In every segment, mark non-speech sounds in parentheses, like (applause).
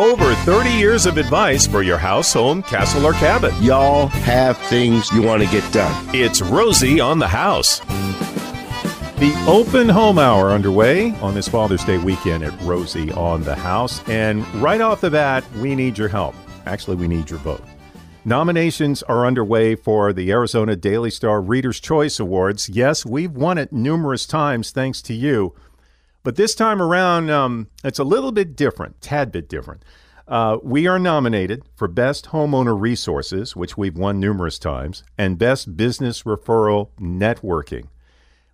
Over 30 years of advice for your house, home, castle, or cabin. Y'all have things you want to get done. It's Rosie on the House. The open home hour underway on this Father's Day weekend at Rosie on the House. And right off the bat, we need your help. Actually, we need your vote. Nominations are underway for the Arizona Daily Star Reader's Choice Awards. Yes, we've won it numerous times thanks to you. But this time around, um, it's a little bit different, tad bit different. Uh, we are nominated for Best Homeowner Resources, which we've won numerous times, and Best Business Referral Networking.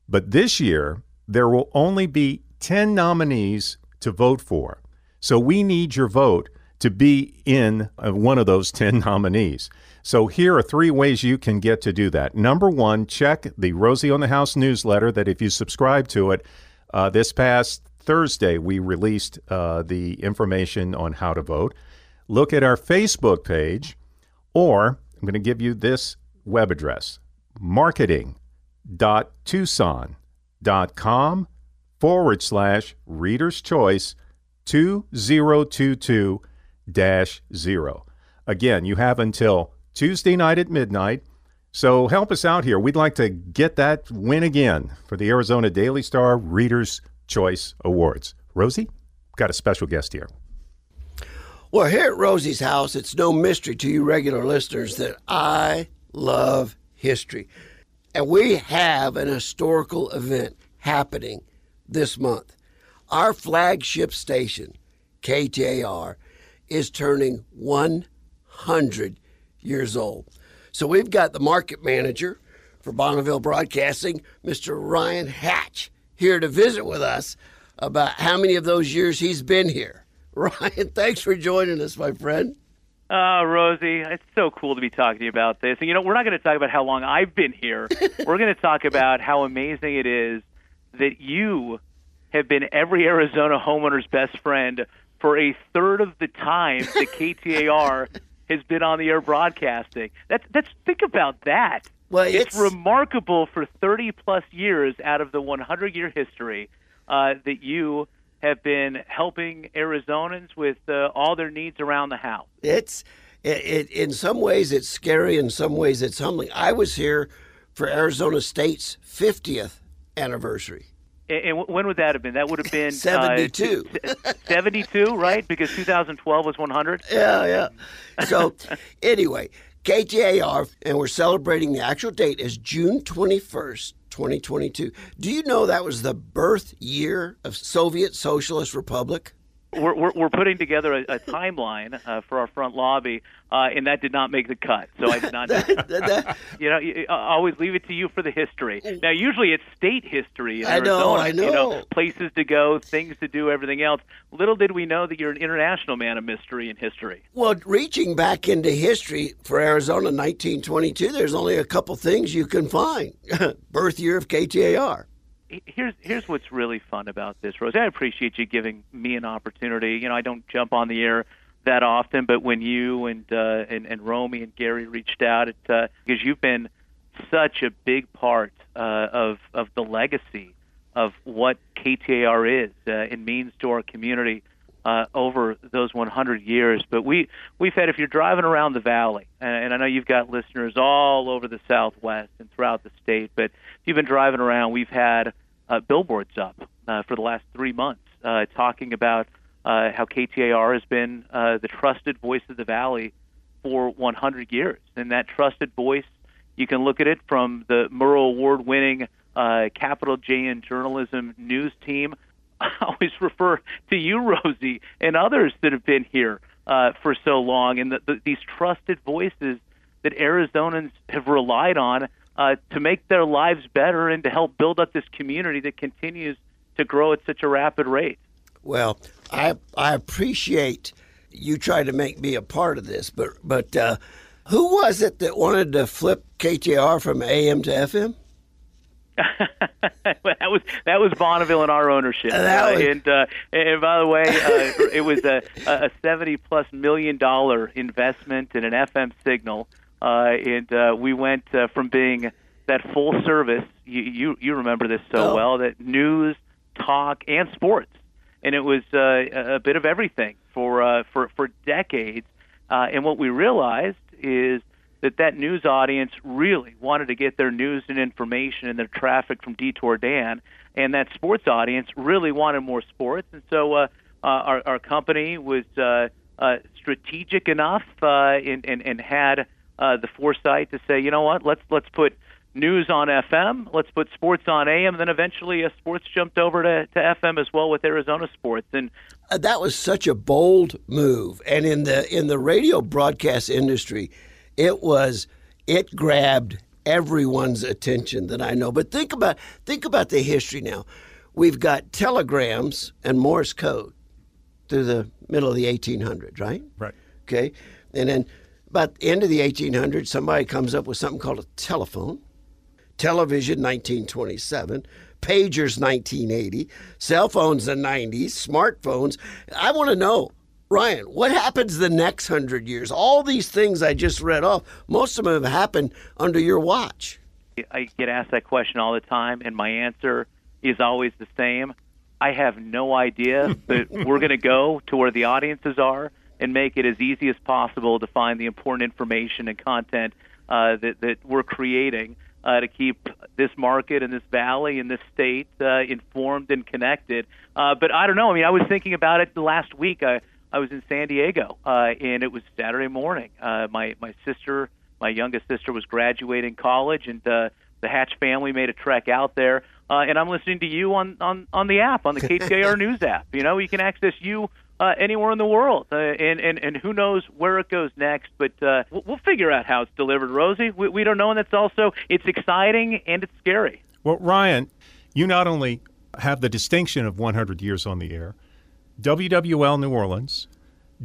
But this year, there will only be 10 nominees to vote for. So we need your vote to be in uh, one of those (laughs) 10 nominees. So here are three ways you can get to do that. Number one, check the Rosie on the House newsletter that if you subscribe to it, uh, this past Thursday, we released uh, the information on how to vote. Look at our Facebook page, or I'm going to give you this web address marketing.tucson.com forward slash reader's choice 2022 dash zero. Again, you have until Tuesday night at midnight. So help us out here. We'd like to get that win again for the Arizona Daily Star Reader's Choice Awards. Rosie, got a special guest here. Well, here at Rosie's house, it's no mystery to you regular listeners that I love history. And we have an historical event happening this month. Our flagship station, KTAR, is turning 100 years old. So we've got the market manager for Bonneville Broadcasting, Mr. Ryan Hatch, here to visit with us about how many of those years he's been here. (laughs) Ryan, thanks for joining us, my friend. Oh, Rosie, it's so cool to be talking to you about this. And you know, we're not going to talk about how long I've been here. (laughs) we're going to talk about how amazing it is that you have been every Arizona homeowner's best friend for a third of the time that (laughs) KTAR has been on the air broadcasting. That's that's think about that. Well, it's, it's remarkable for 30 plus years out of the 100 year history uh, that you have been helping Arizonans with uh, all their needs around the house. It's it, it, in some ways it's scary, in some ways it's humbling. I was here for Arizona State's 50th anniversary. And when would that have been? That would have been 72. Uh, 72, right? Because 2012 was 100. Yeah, yeah. So, anyway, KTAR, and we're celebrating the actual date is June 21st, 2022. Do you know that was the birth year of Soviet Socialist Republic? We're, we're, we're putting together a, a timeline uh, for our front lobby, uh, and that did not make the cut. So I did not. (laughs) (laughs) you know, I always leave it to you for the history. Now, usually it's state history. In I Arizona, know, I know. You know, places to go, things to do, everything else. Little did we know that you're an international man of mystery and history. Well, reaching back into history for Arizona, 1922, there's only a couple things you can find. (laughs) Birth year of KTAR here's here's what's really fun about this, Rose. I appreciate you giving me an opportunity. You know, I don't jump on the air that often, but when you and uh, and and Romy and Gary reached out, it, uh, because you've been such a big part uh, of of the legacy of what KTAR is uh, and means to our community uh, over those 100 years. But we we've had, if you're driving around the valley, and, and I know you've got listeners all over the Southwest and throughout the state, but if you've been driving around, we've had uh, billboards up uh, for the last three months uh, talking about uh, how KTAR has been uh, the trusted voice of the valley for 100 years, and that trusted voice. You can look at it from the Murrow Award-winning uh, Capital J in Journalism news team (laughs) I always refer to you, Rosie, and others that have been here uh, for so long, and the, the, these trusted voices that Arizonans have relied on uh, to make their lives better and to help build up this community that continues to grow at such a rapid rate. Well, I I appreciate you trying to make me a part of this, but but uh, who was it that wanted to flip KTAR from AM to FM? (laughs) that was that was Bonneville in our ownership, uh, and uh, and by the way, uh, it was a, a seventy plus million dollar investment in an FM signal, uh, and uh, we went uh, from being that full service. You you, you remember this so oh. well that news, talk, and sports and it was uh, a bit of everything for uh, for for decades. Uh, and what we realized is that that news audience really wanted to get their news and information and their traffic from Detour Dan, and that sports audience really wanted more sports. And so uh, uh, our, our company was uh, uh, strategic enough uh, and, and, and had uh, the foresight to say, you know what, let's let's put news on FM, let's put sports on AM, and then eventually uh, sports jumped over to, to FM as well with Arizona sports. And uh, that was such a bold move. And in the in the radio broadcast industry, it was it grabbed everyone's attention that I know. But think about think about the history now. We've got telegrams and Morse code through the middle of the 1800s, right? Right. Okay. And then about the end of the 1800s, somebody comes up with something called a telephone. Television, 1927. Pagers, 1980. Cell phones, the 90s. Smartphones. I want to know, Ryan, what happens the next hundred years? All these things I just read off, most of them have happened under your watch. I get asked that question all the time, and my answer is always the same. I have no idea, (laughs) but we're going to go to where the audiences are and make it as easy as possible to find the important information and content uh, that, that we're creating uh, to keep this market and this valley and this state uh, informed and connected. Uh, but I don't know. I mean, I was thinking about it the last week. I, I was in San Diego, uh, and it was Saturday morning. Uh, my my sister, my youngest sister, was graduating college, and uh, the Hatch family made a trek out there. Uh, and I'm listening to you on on on the app, on the KTAR (laughs) News app. You know, you can access you uh, anywhere in the world, uh, and and and who knows where it goes next. But uh, we'll, we'll figure out how it's delivered, Rosie. We, we don't know, and that's also it's exciting and it's scary. Well, Ryan, you not only have the distinction of 100 years on the air, WWL New Orleans,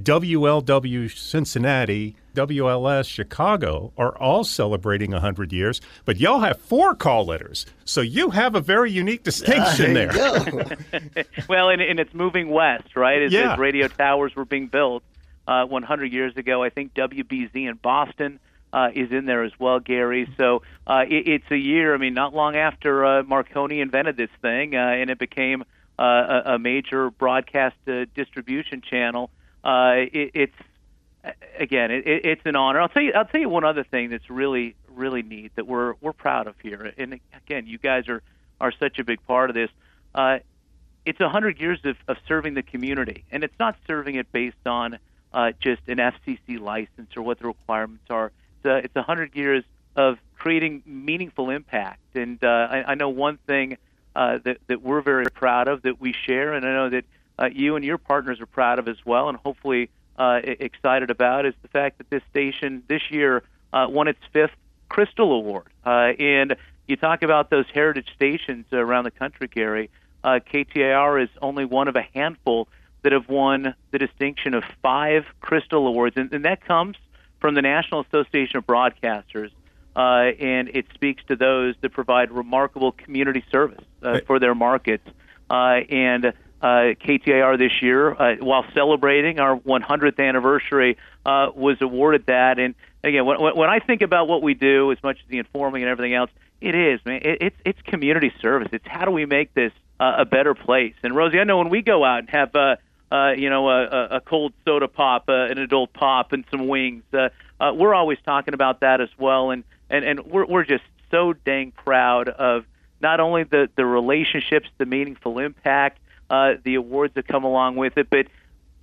WLW Cincinnati, WLS Chicago are all celebrating 100 years, but y'all have four call letters. So you have a very unique distinction there. there. (laughs) well, and, and, it's moving west, right? As, yeah. as radio towers were being built uh, 100 years ago, I think WBZ in Boston uh, is in there as well, Gary. So uh, it, it's a year, I mean, not long after uh, Marconi invented this thing, uh, and it became uh, a, major broadcast uh, distribution channel uh, it, it's again, it, it's an honor. I'll tell you. I'll tell you one other thing that's really, really neat that we're we're proud of here. And again, you guys are are such a big part of this. Uh, it's a hundred years of, of serving the community, and it's not serving it based on uh, just an FCC license or what the requirements are. It's a, it's a hundred years of creating meaningful impact. And uh, I, I know one thing uh, that that we're very proud of that we share, and I know that uh, you and your partners are proud of as well, and hopefully uh, excited about is the fact that this station this year uh, won its fifth Crystal Award. Uh, and you talk about those heritage stations around the country, Gary. Uh, KTAR is only one of a handful that have won the distinction of five Crystal Awards, and, and that comes from the National Association of Broadcasters. Uh, and it speaks to those that provide remarkable community service uh, for their markets. Uh, and uh, KTAR this year, uh, while celebrating our 100th anniversary, uh, was awarded that. And again, when, when I think about what we do, as much as the informing and everything else, it is man. It, it's it's community service. It's how do we make this uh, a better place? And Rosie, I know when we go out and have uh, uh, you know a, a cold soda pop, uh, an adult pop, and some wings, uh, uh, we're always talking about that as well. And and and we're we're just so dang proud of not only the the relationships, the meaningful impact uh, the awards that come along with it. But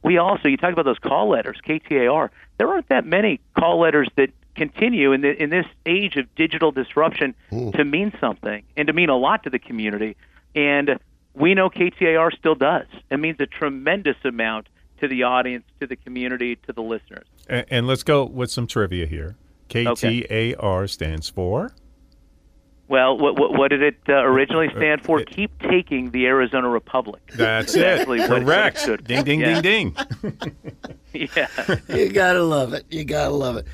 we also, you talk about those call letters, KTAR. There aren't that many call letters that continue in, the, in this age of digital disruption mm. to mean something and to mean a lot to the community. And we know KTAR still does. It means a tremendous amount to the audience, to the community, to the listeners. And, and let's go with some trivia here. KTAR okay. stands for well, what, what, what did it uh, originally stand for? It, Keep taking the Arizona Republic. That's (laughs) exactly it. Correct. It ding, ding, yeah. ding, ding. (laughs) yeah. You got to love it. You got to love it.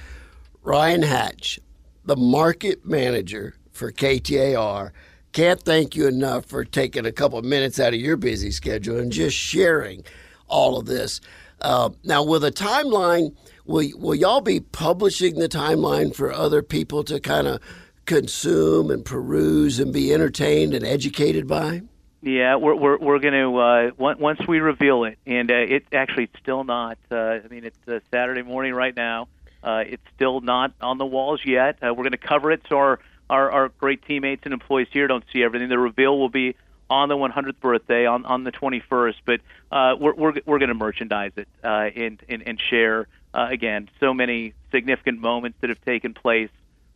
Ryan Hatch, the market manager for KTAR, can't thank you enough for taking a couple of minutes out of your busy schedule and just sharing all of this. Uh, now, with a timeline, will, will y'all be publishing the timeline for other people to kind of – consume and peruse and be entertained and educated by? Yeah, we're we're we're going to uh, once we reveal it, and uh, it actually it's still not. Uh, I mean, it's uh, Saturday morning right now. Uh, it's still not on the walls yet. Uh, we're going to cover it so our, our our great teammates and employees here don't see everything. The reveal will be on the 100th birthday on on the 21st, but uh, we're we're we're going to merchandise it uh, and, and and share uh, again so many significant moments that have taken place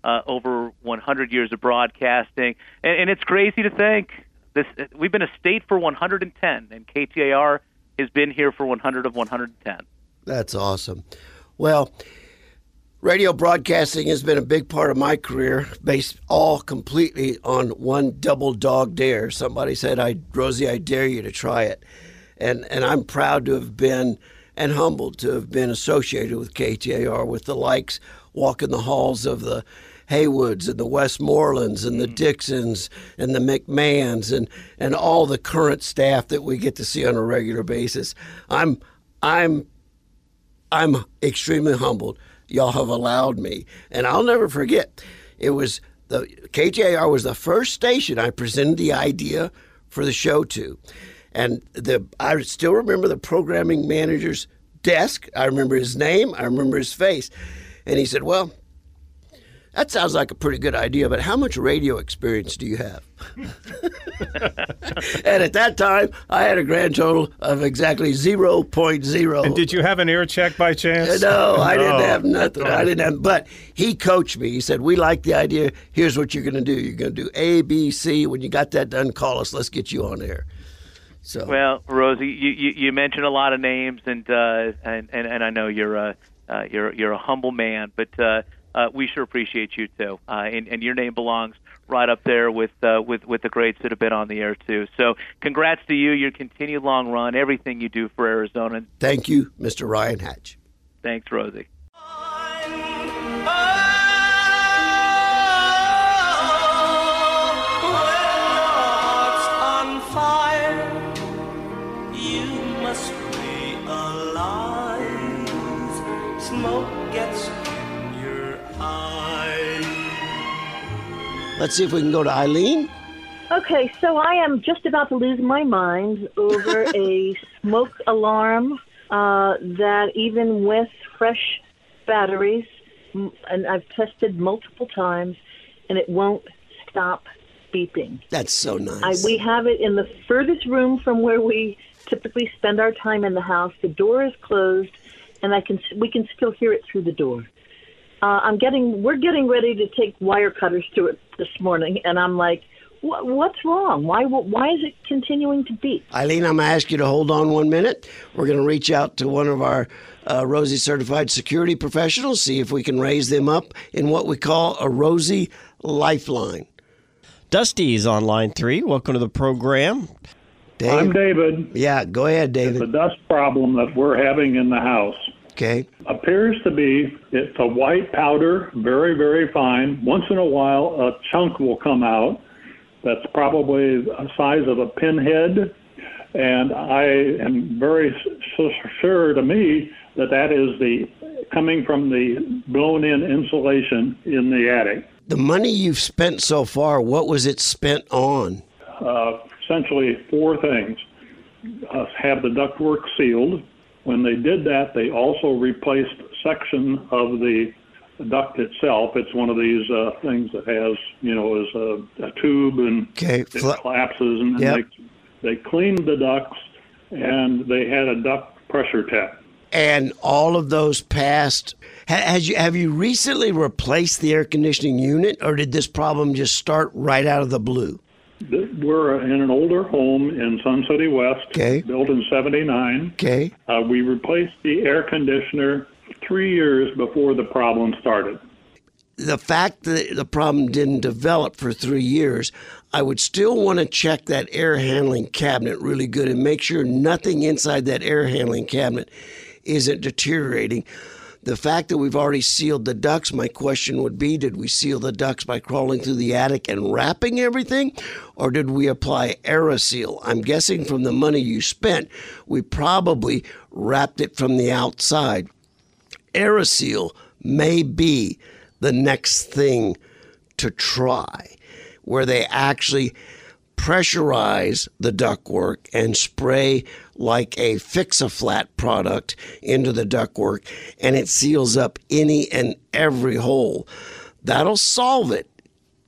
uh, over 100 years of broadcasting, and, and it's crazy to think this we've been a state for 110, and KTAR has been here for 100 of 110. That's awesome. Well, radio broadcasting has been a big part of my career, based all completely on one double dog dare. Somebody said, "I, Rosie, I dare you to try it," and and I'm proud to have been and humbled to have been associated with KTAR, with the likes walking the halls of the Heywoods and the Westmorelands and the mm. Dixons and the McMahons and, and all the current staff that we get to see on a regular basis. I'm I'm I'm extremely humbled. Y'all have allowed me, and I'll never forget. It was the KTAR was the first station I presented the idea for the show to, and the I still remember the programming manager's desk. I remember his name. I remember his face, and he said, "Well, that sounds like a pretty good idea, but how much radio experience do you have? (laughs) and at that time, I had a grand total of exactly 0.0. And did you have an ear check by chance? No, I didn't oh. have nothing. I didn't have, but he coached me. He said, We like the idea. Here's what you're going to do. You're going to do A, B, C. When you got that done, call us. Let's get you on air. So. Well, Rosie, you, you, you mentioned a lot of names, and uh, and, and and I know you're a uh, you're you're a humble man, but uh, uh, we sure appreciate you too. Uh, and, and your name belongs right up there with uh, with with the greats that have been on the air too. So, congrats to you, your continued long run, everything you do for Arizona. Thank you, Mr. Ryan Hatch. Thanks, Rosie. Let's see if we can go to Eileen. Okay, so I am just about to lose my mind over (laughs) a smoke alarm uh, that, even with fresh batteries, and I've tested multiple times, and it won't stop beeping. That's so nice. I, we have it in the furthest room from where we typically spend our time in the house. The door is closed, and I can we can still hear it through the door uh, I'm getting we're getting ready to take wire cutters to it this morning, and I'm like, what's wrong? Why why is it continuing to beep? Eileen, I'm gonna ask you to hold on one minute. We're gonna reach out to one of our uh, Rosie certified security professionals, see if we can raise them up in what we call a Rosie lifeline. Dusty's on line three. Welcome to the program. Dave? I'm David. Yeah, go ahead, David. It's a dust problem that we're having in the house. Okay. Appears to be it's a white powder, very very fine. Once in a while, a chunk will come out that's probably the size of a pinhead, and I am very sure to me that that is the coming from the blown-in insulation in the attic. The money you've spent so far, what was it spent on? Uh, essentially, four things: uh, have the ductwork sealed when they did that, they also replaced section of the duct itself. It's one of these uh, things that has, you know, is a, a tube and okay. it collapses, and yep. they, they cleaned the ducts and they had a duct pressure test. And all of those passed. Has you have you recently replaced the air conditioning unit, or did this problem just start right out of the blue? We're in an older home in Sun City West, okay. built in '79. Okay. Uh, we replaced the air conditioner three years before the problem started. The fact that the problem didn't develop for three years, I would still want to check that air handling cabinet really good and make sure nothing inside that air handling cabinet isn't deteriorating the fact that we've already sealed the ducts, my question would be did we seal the ducts by crawling through the attic and wrapping everything? Or did we apply Aeroseal? I'm guessing from the money you spent, we probably wrapped it from the outside. Aeroseal may be the next thing to try, where they actually pressurize the ductwork and spray like a fix-a-flat product into the ductwork and it seals up any and every hole. That'll solve it.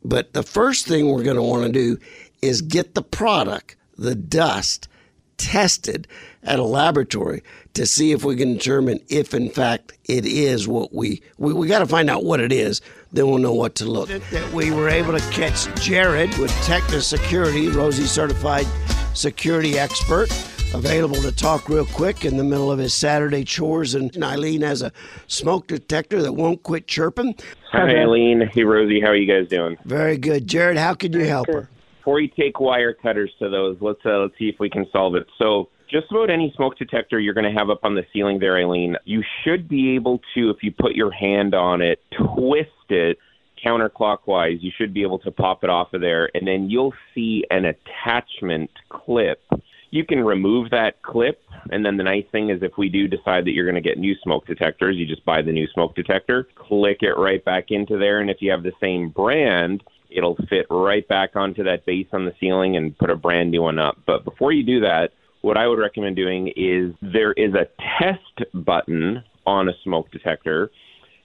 But the first thing we're going to want to do is get the product, the dust, tested at a laboratory to see if we can determine if in fact it is what we we, we got to find out what it is then we'll know what to look that we were able to catch jared with techna security rosie certified security expert available to talk real quick in the middle of his saturday chores and eileen has a smoke detector that won't quit chirping Hi, Eileen. Hey, Rosie. How are you guys doing? very good jared how can you help her Before you take wire cutters to those, let's uh, let's see if we can solve it. So, just about any smoke detector you're going to have up on the ceiling there, Eileen, you should be able to, if you put your hand on it, twist it counterclockwise. You should be able to pop it off of there, and then you'll see an attachment clip. You can remove that clip, and then the nice thing is if we do decide that you're going to get new smoke detectors, you just buy the new smoke detector, click it right back into there, and if you have the same brand, it'll fit right back onto that base on the ceiling and put a brand new one up. But before you do that, what I would recommend doing is there is a test button on a smoke detector,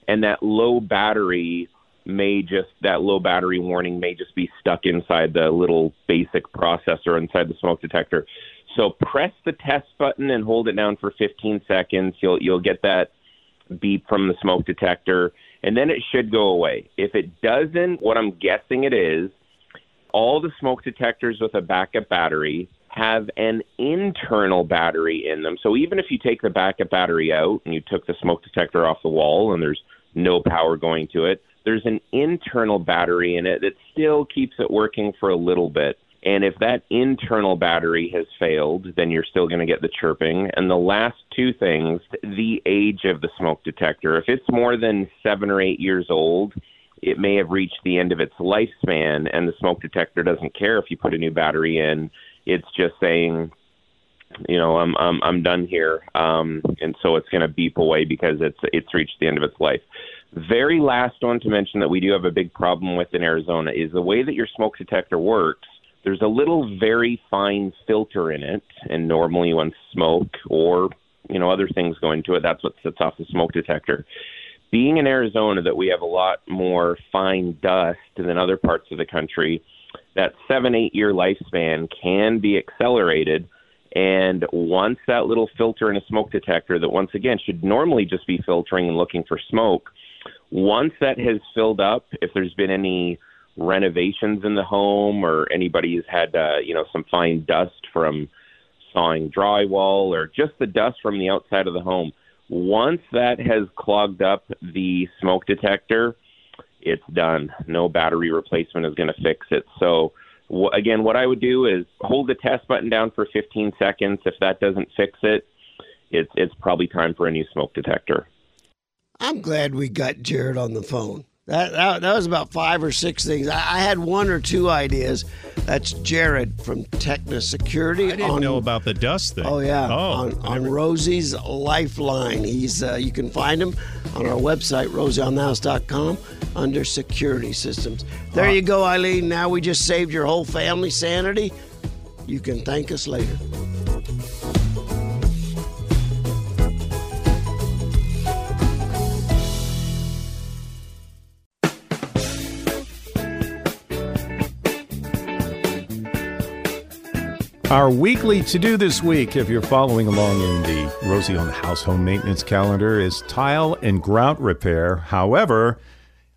and that low battery may just that low battery warning may just be stuck inside the little basic processor inside the smoke detector. So press the test button and hold it down for 15 seconds. You'll you'll get that beep from the smoke detector, and then it should go away. If it doesn't, what I'm guessing it is, all the smoke detectors with a backup battery have an internal battery in them. So even if you take the backup battery out and you took the smoke detector off the wall and there's no power going to it, there's an internal battery in it that still keeps it working for a little bit. And if that internal battery has failed, then you're still going to get the chirping. And the last two things, the age of the smoke detector. If it's more than seven or eight years old, it may have reached the end of its lifespan, and the smoke detector doesn't care if you put a new battery in. It's just saying, you know, I'm I'm I'm done here, um, and so it's going to beep away because it's it's reached the end of its life. Very last one to mention that we do have a big problem with in Arizona is the way that your smoke detector works. There's a little very fine filter in it, and normally when smoke or you know other things go into it, that's what sets off the smoke detector. Being in Arizona, that we have a lot more fine dust than other parts of the country, that seven eight year lifespan can be accelerated. And once that little filter in a smoke detector, that once again should normally just be filtering and looking for smoke, once that has filled up, if there's been any renovations in the home or anybody's had uh, you know some fine dust from sawing drywall or just the dust from the outside of the home, once that has clogged up the smoke detector, it's done. No battery replacement is going to fix it. So again, what I would do is hold the test button down for 15 seconds. If that doesn't fix it, it's it's probably time for a new smoke detector. I'm glad we got Jared on the phone. That, that, that was about five or six things. I, I had one or two ideas. That's Jared from Techna Security. I didn't on- know about the dust thing. Oh yeah, Oh, on, on never- Rosie's Lifeline. He's uh, you can find him on our website rosieonthehouse.com under security systems. There you go, Eileen. Now we just saved your whole family sanity. You can thank us later. Our weekly to do this week, if you're following along in the Rosie on the House home maintenance calendar, is tile and grout repair. However,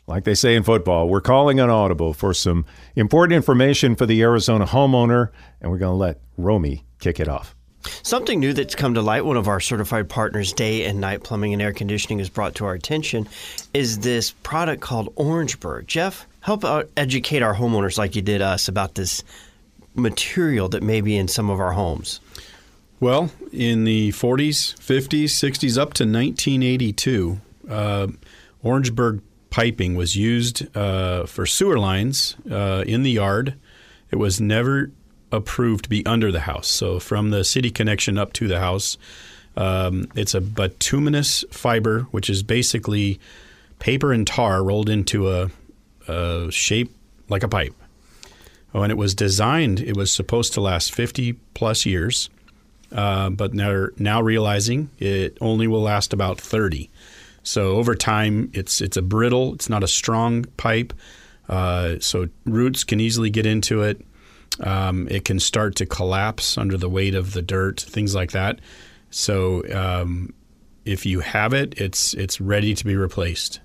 like they say in football, we're calling an Audible for some important information for the Arizona homeowner, and we're going to let Romy kick it off. Something new that's come to light, one of our certified partners, Day and Night Plumbing and Air Conditioning, has brought to our attention, is this product called Orangeburg. Jeff, help educate our homeowners like you did us about this material that may be in some of our homes. Well, in the 40s, 50s, 60s, up to 1982, uh, Orangeburg piping was used uh, for sewer lines uh, in the yard. It was never approved to be under the house. So from the city connection up to the house, um, it's a bituminous fiber, which is basically paper and tar rolled into a, a shape like a pipe. When it was designed, it was supposed to last 50 plus years, uh, but now now realizing it only will last about 30. So over time, it's it's a brittle. It's not a strong pipe, uh, so roots can easily get into it. Um, it can start to collapse under the weight of the dirt, things like that. So um, if you have it, it's it's ready to be replaced.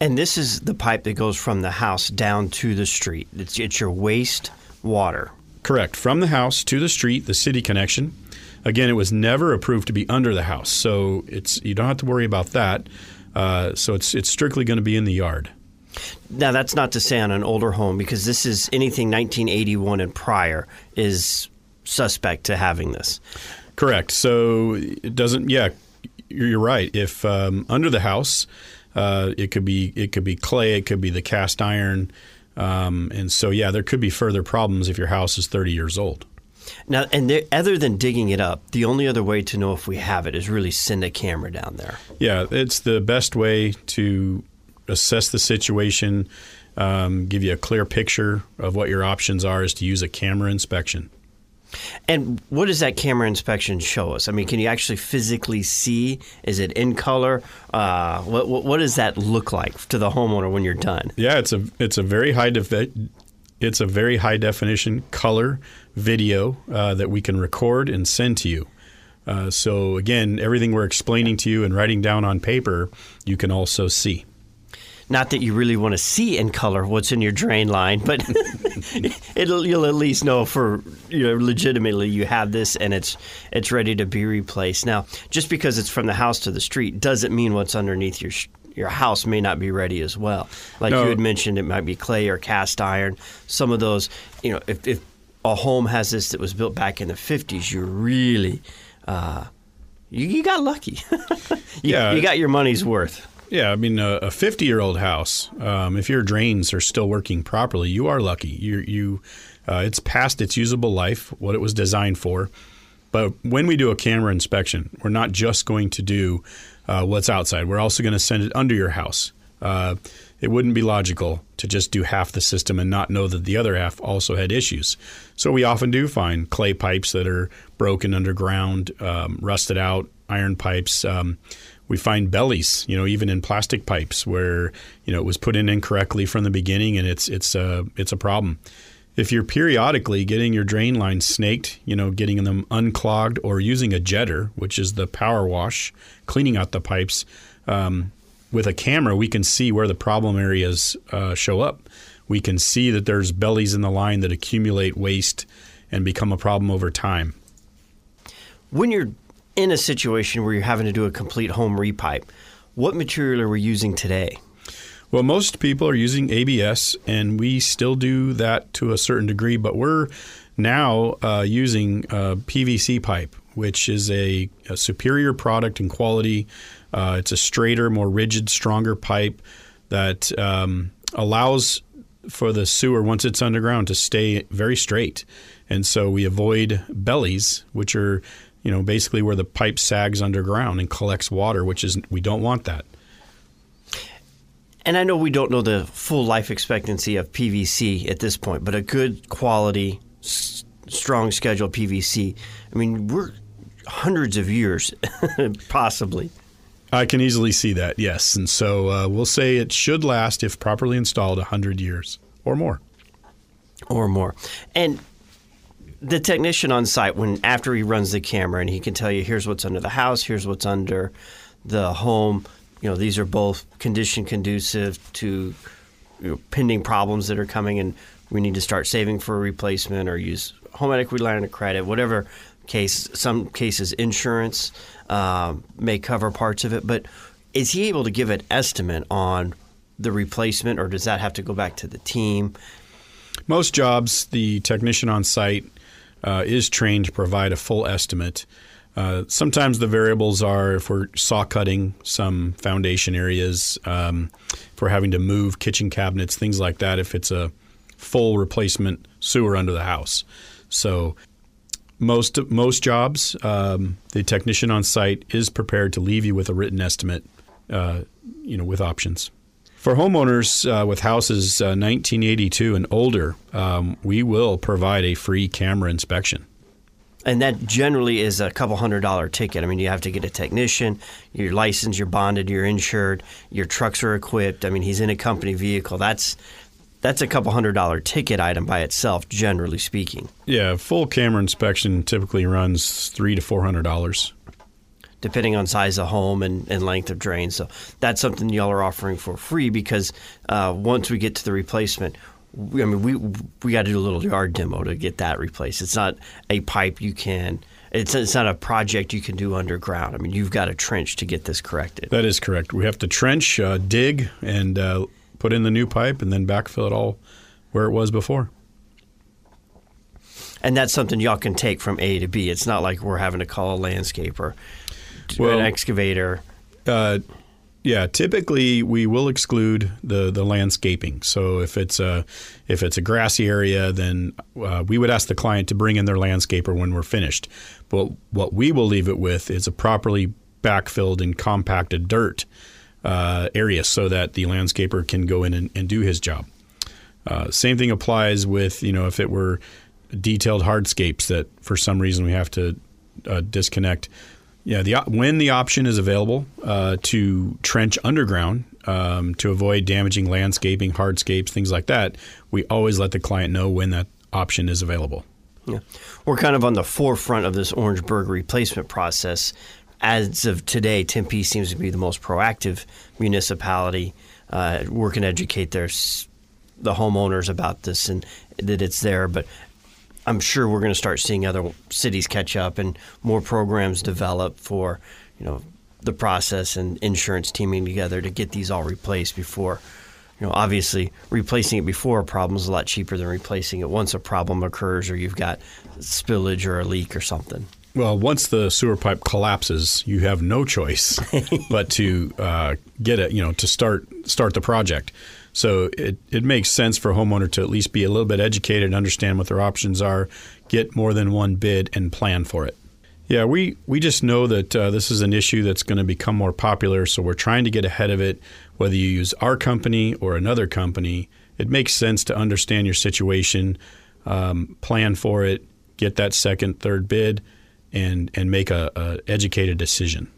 And this is the pipe that goes from the house down to the street. It's it's your waste water. Correct. From the house to the street, the city connection. Again, it was never approved to be under the house, so it's you don't have to worry about that. Uh, so it's it's strictly going to be in the yard. Now that's not to say on an older home because this is anything 1981 and prior is suspect to having this. Correct. So it doesn't. Yeah, you're right. If um, under the house, uh, it could be it could be clay, it could be the cast iron, um, and so yeah, there could be further problems if your house is 30 years old. Now, and there, other than digging it up, the only other way to know if we have it is really send a camera down there. Yeah, it's the best way to assess the situation, um, give you a clear picture of what your options are, is to use a camera inspection. And what does that camera inspection show us? I mean, can you actually physically see? Is it in color? Uh, what, what, what does that look like to the homeowner when you're done? Yeah, it's a it's a very high defi- it's a very high definition color video uh, that we can record and send to you. Uh, so again, everything we're explaining to you and writing down on paper, you can also see. Not that you really want to see in color what's in your drain line, but (laughs) it'll you'll at least know for you know legitimately you have this and it's it's ready to be replaced. Now, just because it's from the house to the street doesn't mean what's underneath your your house may not be ready as well. Like no. you had mentioned, it might be clay or cast iron. Some of those, you know, if, if a home has this that was built back in the 50s, you're really, uh, you, you, got lucky. (laughs) you, yeah. You got your money's worth. Yeah, I mean, a 50 year old house, um, if your drains are still working properly, you are lucky. You, you, uh, it's past its usable life, what it was designed for. But when we do a camera inspection, we're not just going to do uh, what's outside. We're also going to send it under your house. Uh, it wouldn't be logical to just do half the system and not know that the other half also had issues. So we often do find clay pipes that are broken underground, um, rusted out, iron pipes. Um, we find bellies, you know, even in plastic pipes where you know it was put in incorrectly from the beginning, and it's it's a it's a problem. If you're periodically getting your drain lines snaked, you know, getting them unclogged, or using a jetter, which is the power wash, cleaning out the pipes, um, with a camera, we can see where the problem areas uh, show up. We can see that there's bellies in the line that accumulate waste and become a problem over time. When you're in a situation where you're having to do a complete home repipe, what material are we using today? Well, most people are using ABS, and we still do that to a certain degree, but we're now uh, using PVC pipe, which is a, a, superior product in quality. Uh, it's a straighter, more rigid, stronger pipe that um, allows for the sewer once it's underground to stay very straight. And so we avoid bellies, which are you know, basically where the pipe sags underground and collects water, which is we don't want that. And I know we don't know the full life expectancy of PVC at this point, but a good quality, s- strong schedule PVC. I mean, we're hundreds of years, (laughs) possibly. I can easily see that, yes. And so uh, we'll say it should last, if properly installed, 100 years or more. Or more. And the technician on site when after he runs the camera and he can tell you here's what's under the house, here's what's under the home. You know, these are both condition conducive to you know, pending problems that are coming, and we need to start saving for a replacement or use home equity line of credit, whatever case. Some cases, insurance um, may cover parts of it, but is he able to give an estimate on the replacement, or does that have to go back to the team? Most jobs, the technician on site uh, is trained to provide a full estimate. Uh, sometimes the variables are if we're saw cutting some foundation areas, um, if we're having to move kitchen cabinets, things like that, if it's a full replacement sewer under the house. So most most jobs, um, the technician on site is prepared to leave you with a written estimate, uh, you know, with options For homeowners uh, with houses uh, 1982 and older, um, we will provide a free camera inspection. And that generally is a couple hundred dollar ticket. I mean, you have to get a technician, you're licensed, you're bonded, you're insured, your trucks are equipped. I mean, he's in a company vehicle. That's that's a couple hundred dollar ticket item by itself, generally speaking. Yeah, full camera inspection typically runs three to four hundred dollars depending on size of home and, and length of drain. So that's something y'all are offering for free because uh, once we get to the replacement, we, I mean, we we got to do a little yard demo to get that replaced. It's not a pipe you can. It's, it's not a project you can do underground. I mean, you've got a trench to get this corrected. That is correct. We have to trench, uh, dig, and uh, put in the new pipe, and then backfill it all where it was before. And that's something y'all can take from A to B. It's not like we're having to call a landscaper Well- an excavator. Uh, yeah, typically we will exclude the, the landscaping. So if it's a if it's a grassy area, then uh, we would ask the client to bring in their landscaper when we're finished. But what we will leave it with is a properly backfilled and compacted dirt uh, area, so that the landscaper can go in and, and do his job. Uh, same thing applies with you know if it were detailed hardscapes that for some reason we have to uh, disconnect. Yeah, the when the option is available uh, to trench underground um, to avoid damaging landscaping, hardscapes, things like that, we always let the client know when that option is available. Yeah. We're kind of on the forefront of this Orangeburg replacement process. As of today, Tempe seems to be the most proactive municipality. Uh, working to educate their the homeowners about this and that it's there. But I'm sure we're going to start seeing other cities catch up and more programs develop for you know the process and insurance teaming together to get these all replaced before. You know, obviously, replacing it before a problem is a lot cheaper than replacing it once a problem occurs or you've got spillage or a leak or something. Well, once the sewer pipe collapses, you have no choice (laughs) but to uh, get it, you know, to start start the project. So it, it makes sense for a homeowner to at least be a little bit educated, understand what their options are, get more than one bid, and plan for it. Yeah, we, we just know that uh, this is an issue that's going to become more popular, so we're trying to get ahead of it. Whether you use our company or another company, it makes sense to understand your situation, um, plan for it, get that second, third bid, and and make a, a educated decision.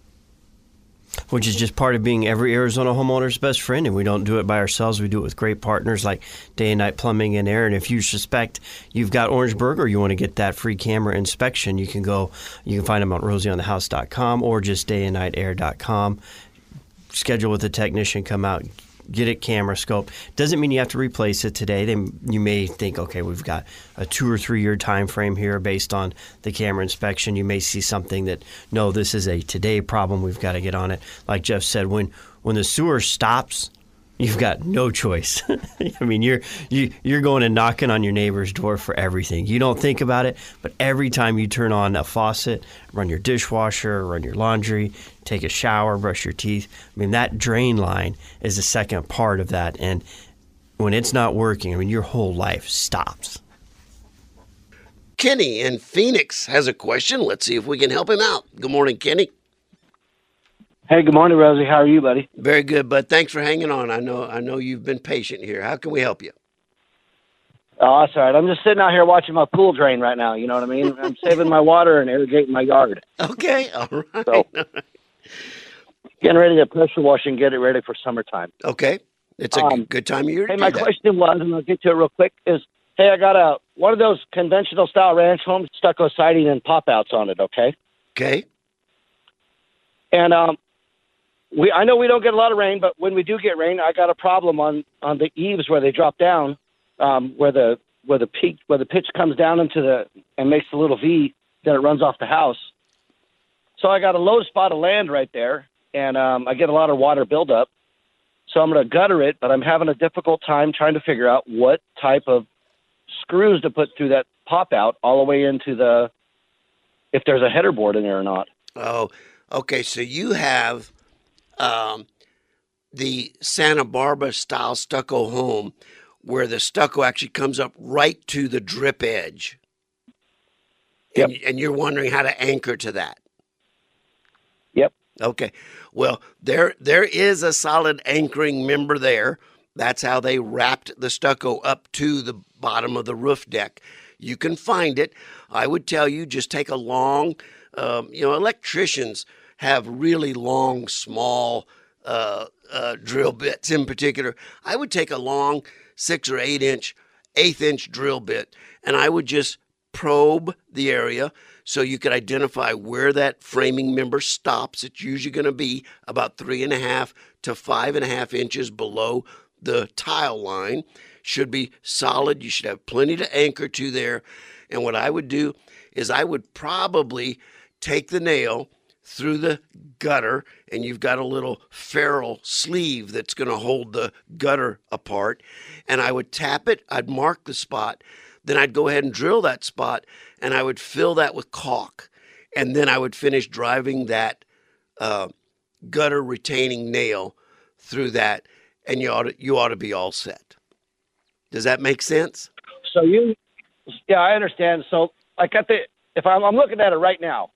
Which is just part of being every Arizona homeowner's best friend. And we don't do it by ourselves. We do it with great partners like Day and Night Plumbing and Air. And if you suspect you've got Orangeburg or you want to get that free camera inspection, you can go, you can find them on rosieonthehouse.com or just dayandnightair.com. Schedule with a technician, come out, get it camera scope. Doesn't mean you have to replace it today. They, you may think, okay, we've got a two or three year time frame here based on the camera inspection. You may see something that no, this is a today problem. We've got to get on it. Like Jeff said, when when the sewer stops, you've got no choice. (laughs) I mean, you're you, you're going and knocking on your neighbor's door for everything. You don't think about it, but every time you turn on a faucet, run your dishwasher, run your laundry, take a shower, brush your teeth. I mean, that drain line is the second part of that, and when it's not working, I mean, your whole life stops. Kenny in Phoenix has a question. Let's see if we can help him out. Good morning, Kenny. Hey, good morning, Rosie. How are you, buddy? Very good, bud. Thanks for hanging on. I know I know you've been patient here. How can we help you? Oh, that's all right. I'm just sitting out here watching my pool drain right now. You know what I mean? I'm saving my water and irrigating my yard. (laughs) Okay, all right. So, getting ready to pressure wash and get it ready for summertime. okay, it's a Um, good time of year to Hey, my that. question was, and I'll get to it real quick, is hey, I got a one of those conventional style ranch homes, stucco siding and pop outs on it. Okay, Okay, and um, we I know we don't get a lot of rain, but when we do get rain, I got a problem on on the eaves where they drop down, um, where the where the peak where the pitch comes down into the and makes the little V, then it runs off the house. So I got a low spot of land right there, and um, I get a lot of water buildup. So I'm going to gutter it, but I'm having a difficult time trying to figure out what type of screws to put through that pop out all the way into the if there's a header board in there or not. Oh, okay. So you have um, the Santa Barbara style stucco home where the stucco actually comes up right to the drip edge. And, and you're wondering how to anchor to that. Yep. Okay. Well, there there is a solid anchoring member there. That's how they wrapped the stucco up to the bottom of the roof deck. You can find it. I would tell you just take a long, um, you know, electricians have really long, small uh, uh, drill bits in particular. I would take a long six or eight inch, eighth inch drill bit, and I would just probe the area so you could identify where that framing member stops. It's usually going to be about three and a half to five and a half inches below the tile line. Should be solid. You should have plenty to anchor to there. And what I would do is I would probably take the nail through the gutter, and you've got a little ferrule sleeve that's going to hold the gutter apart. And I would tap it, I'd mark the spot, then I'd go ahead and drill that spot, and I would fill that with caulk. And then I would finish driving that uh, gutter retaining nail through that, and you ought to, you ought to be all set. Does that make sense? So you, yeah, I understand. So like at the, if I'm, I'm looking at it right now,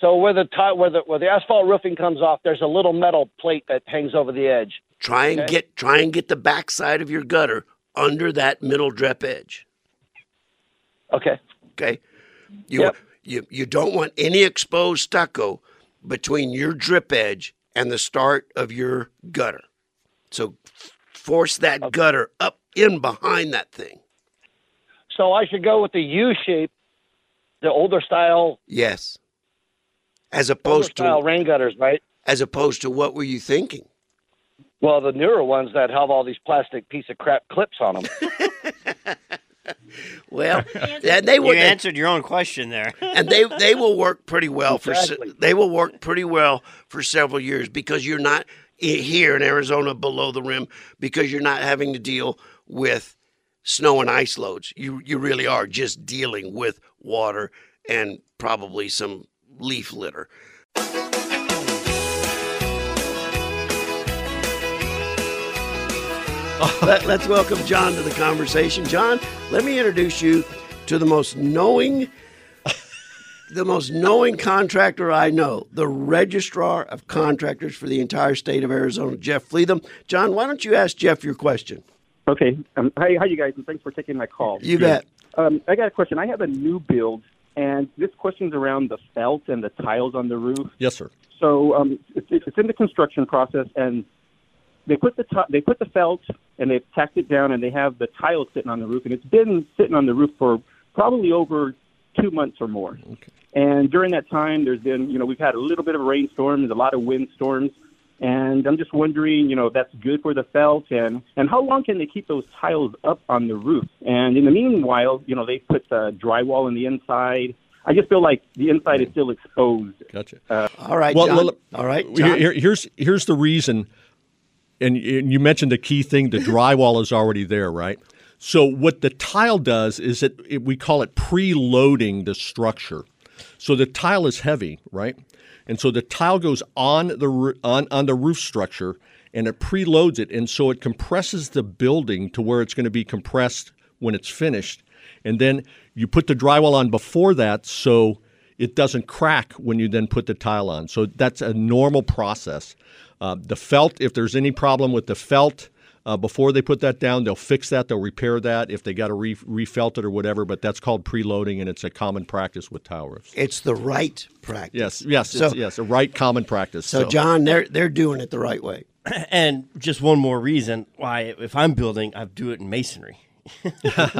so where the where the where the asphalt roofing comes off, there's a little metal plate that hangs over the edge. Try and Okay. get try and get the backside of your gutter under that middle drip edge. Okay. Okay. You Yep. you you don't want any exposed stucco between your drip edge and the start of your gutter. So force that gutter up in behind that thing. So I should go with the U shape, the older style, Yes. As older opposed style to rain gutters, right? as opposed to what were you thinking? Well, the newer ones that have all these plastic piece of crap clips on them. (laughs) (laughs) Well, and they You will they- answered your own question there. (laughs) and they they will work pretty well for they will work pretty well for several years because you're not here in Arizona below the rim because you're not having to deal with snow and ice loads. You you really are just dealing with water and probably some leaf litter. (laughs) Let, let's welcome John to the conversation. John, let me introduce you to the most knowing (laughs) the most knowing contractor I know, the registrar of contractors for the entire state of Arizona, Jeff Fleetham. John, why don't you ask Jeff your question? Okay. Um, hi, hi, you guys, and thanks for taking my call. You bet. Um, I got a question. I have a new build, and this question's around the felt and the tiles on the roof. Yes, sir. So um, it's, it's in the construction process, and they put the ti- they put the felt and they've tacked it down, and they have the tiles sitting on the roof, and it's been sitting on the roof for probably over two months or more. Okay. And during that time, there's been you know we've had a little bit of a rainstorm, there's a lot of windstorms, and I'm just wondering you know if that's good for the felt, and and how long can they keep those tiles up on the roof? And in the meanwhile, you know they put the drywall on the inside. I just feel like the inside is still exposed. Gotcha. Uh, All right, Well, John. well, All right, Here- John. here- here's here's the reason, and, and you mentioned the key thing: the (laughs) drywall is already there, right? So what the tile does is it, it we call it preloading the structure. So the tile is heavy, right? And so the tile goes on the on on the roof structure, and it preloads it, and so it compresses the building to where it's going to be compressed when it's finished, and then you put the drywall on before that, so it doesn't crack when you then put the tile on. So that's a normal process. Uh, the felt, if there's any problem with the felt uh, before they put that down, they'll fix that. They'll repair that if they got to re- refelt it or whatever. But that's called preloading, and it's a common practice with tile roofs. it's the right practice. Yes, yes, So- it's, yes, a right common practice. So, John, they're they're doing it the right way. (clears throat) and just one more reason why, if I'm building, I do it in masonry. (laughs) (laughs) yeah,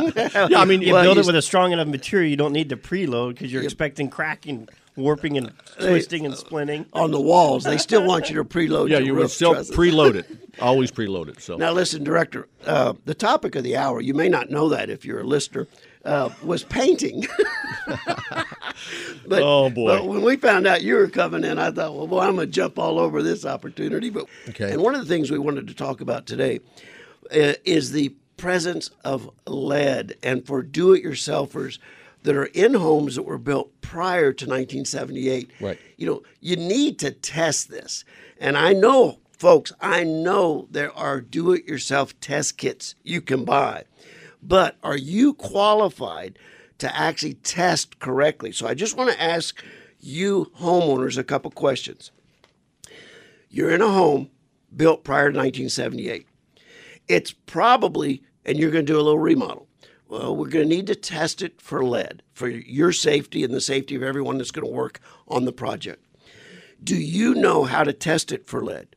I mean, You Well, build you it with a strong enough material, you don't need to preload because you're expecting cracking, warping, and twisting and splinting. On the walls, they still want you to preload. yeah, your you would roof still trusses. preload it, always preloaded. So Now, listen, Director, uh, the topic of the hour, you may not know that if you're a listener, uh, was painting. (laughs) but, Oh, boy. But when we found out you were coming in, I thought, well, boy, I'm going to jump all over this opportunity. But Okay. And one of the things we wanted to talk about today uh, is the presence of lead. And for do it yourselfers, that are in homes that were built prior to 1978. Right. You know, you need to test this. And I know, folks, I know there are do it yourself test kits you can buy. But are you qualified to actually test correctly? So I just want to ask you homeowners a couple questions. You're in a home built prior to 1978. It's probably, and you're going to do a little remodel. Well, we're going to need to test it for lead for your safety and the safety of everyone that's going to work on the project. Do you know how to test it for lead?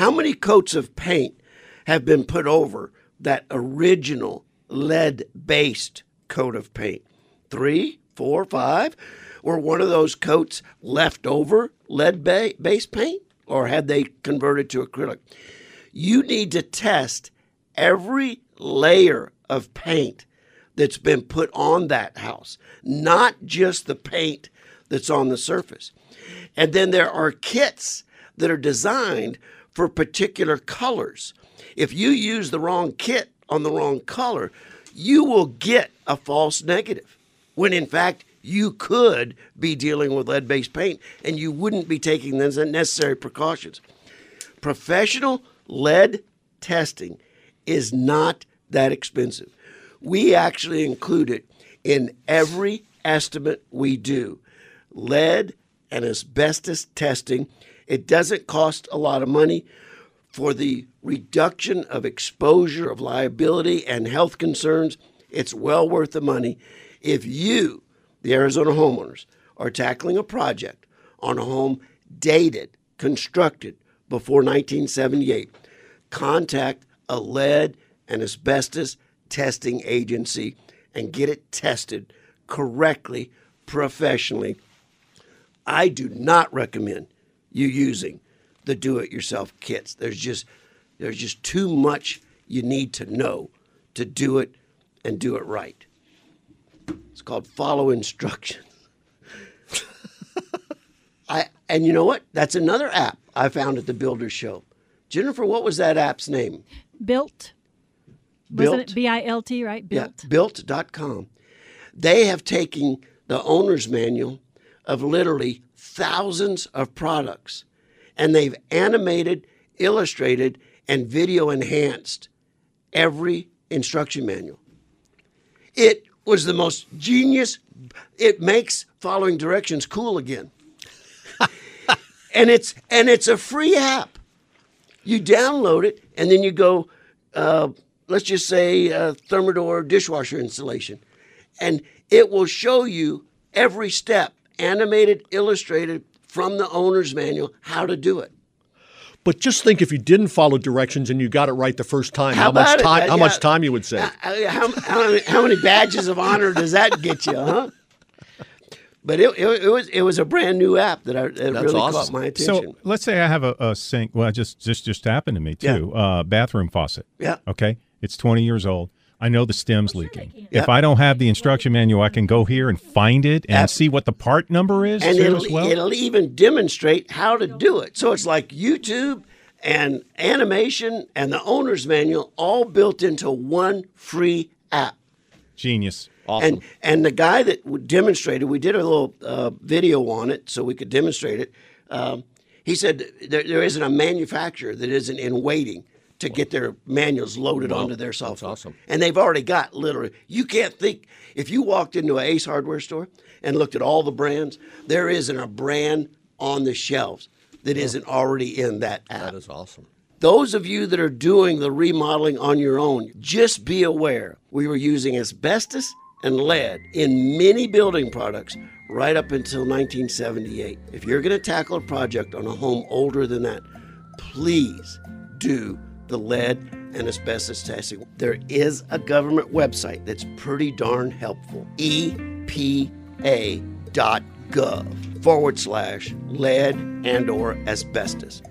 How many coats of paint have been put over that original lead based coat of paint? Three, four, five? Were one of those coats left over lead based paint or had they converted to acrylic? You need to test every layer of paint that's been put on that house, not just the paint that's on the surface. And then there are kits that are designed for particular colors. If you use the wrong kit on the wrong color, you will get a false negative when in fact you could be dealing with lead based paint and you wouldn't be taking the necessary precautions. Professional lead testing is not that expensive. We actually include it in every estimate we do. Lead and asbestos testing. It doesn't cost a lot of money for the reduction of exposure of liability and health concerns. It's well worth the money. If you, the Arizona homeowners, are tackling a project on a home dated, constructed before 1978, contact a lead and asbestos testing agency and get it tested correctly, professionally. I do not recommend you using the do-it-yourself kits. There's just there's just too much you need to know to do it and do it right. It's called follow instructions. (laughs) I and you know what? That's another app I found at the Builder Show. Jennifer, what was that app's name? Built. Built. Wasn't it B I L T, right? Built. Yeah, built.com. They have taken the owner's manual of literally thousands of products and they've animated, illustrated, and video enhanced every instruction manual. It was the most genius. It makes following directions cool again. (laughs) and it's and it's a free app. You download it and then you go. Uh, let's just say uh, Thermador dishwasher installation, and it will show you every step, animated, illustrated from the owner's manual, how to do it. But just think if you didn't follow directions and you got it right the first time, How how, much time? Uh, how yeah. much time you would save? Uh, How, how, many, how many badges of honor does that get you, huh? But it, it, it was it was a brand new app that, I, that really caught my attention. So let's say I have a, a sink. Well, it just just just happened to me too. Uh, bathroom faucet. Yeah. Okay. It's 20 years old. I know the stem's leaking. Yeah. If I don't have the instruction manual, I can go here and find it and Ab- see what the part number is and it'll, as well. it'll even demonstrate how to do it. So it's like YouTube and animation and the owner's manual all built into one free app. Genius. And and the guy that demonstrated, we did a little uh, video on it so we could demonstrate it. Um, he said there, there isn't a manufacturer that isn't in waiting to get their manuals loaded onto their software. That's awesome. And they've already got literally. You can't think if you walked into an Ace Hardware store and looked at all the brands, there isn't a brand on the shelves that not already in that app. That is awesome. Those of you that are doing the remodeling on your own, just be aware we were using asbestos and lead in many building products right up until 1978. If you're going to tackle a project on a home older than that, please do the lead and asbestos testing. There is a government website that's pretty darn helpful epa.gov forward slash lead and or asbestos.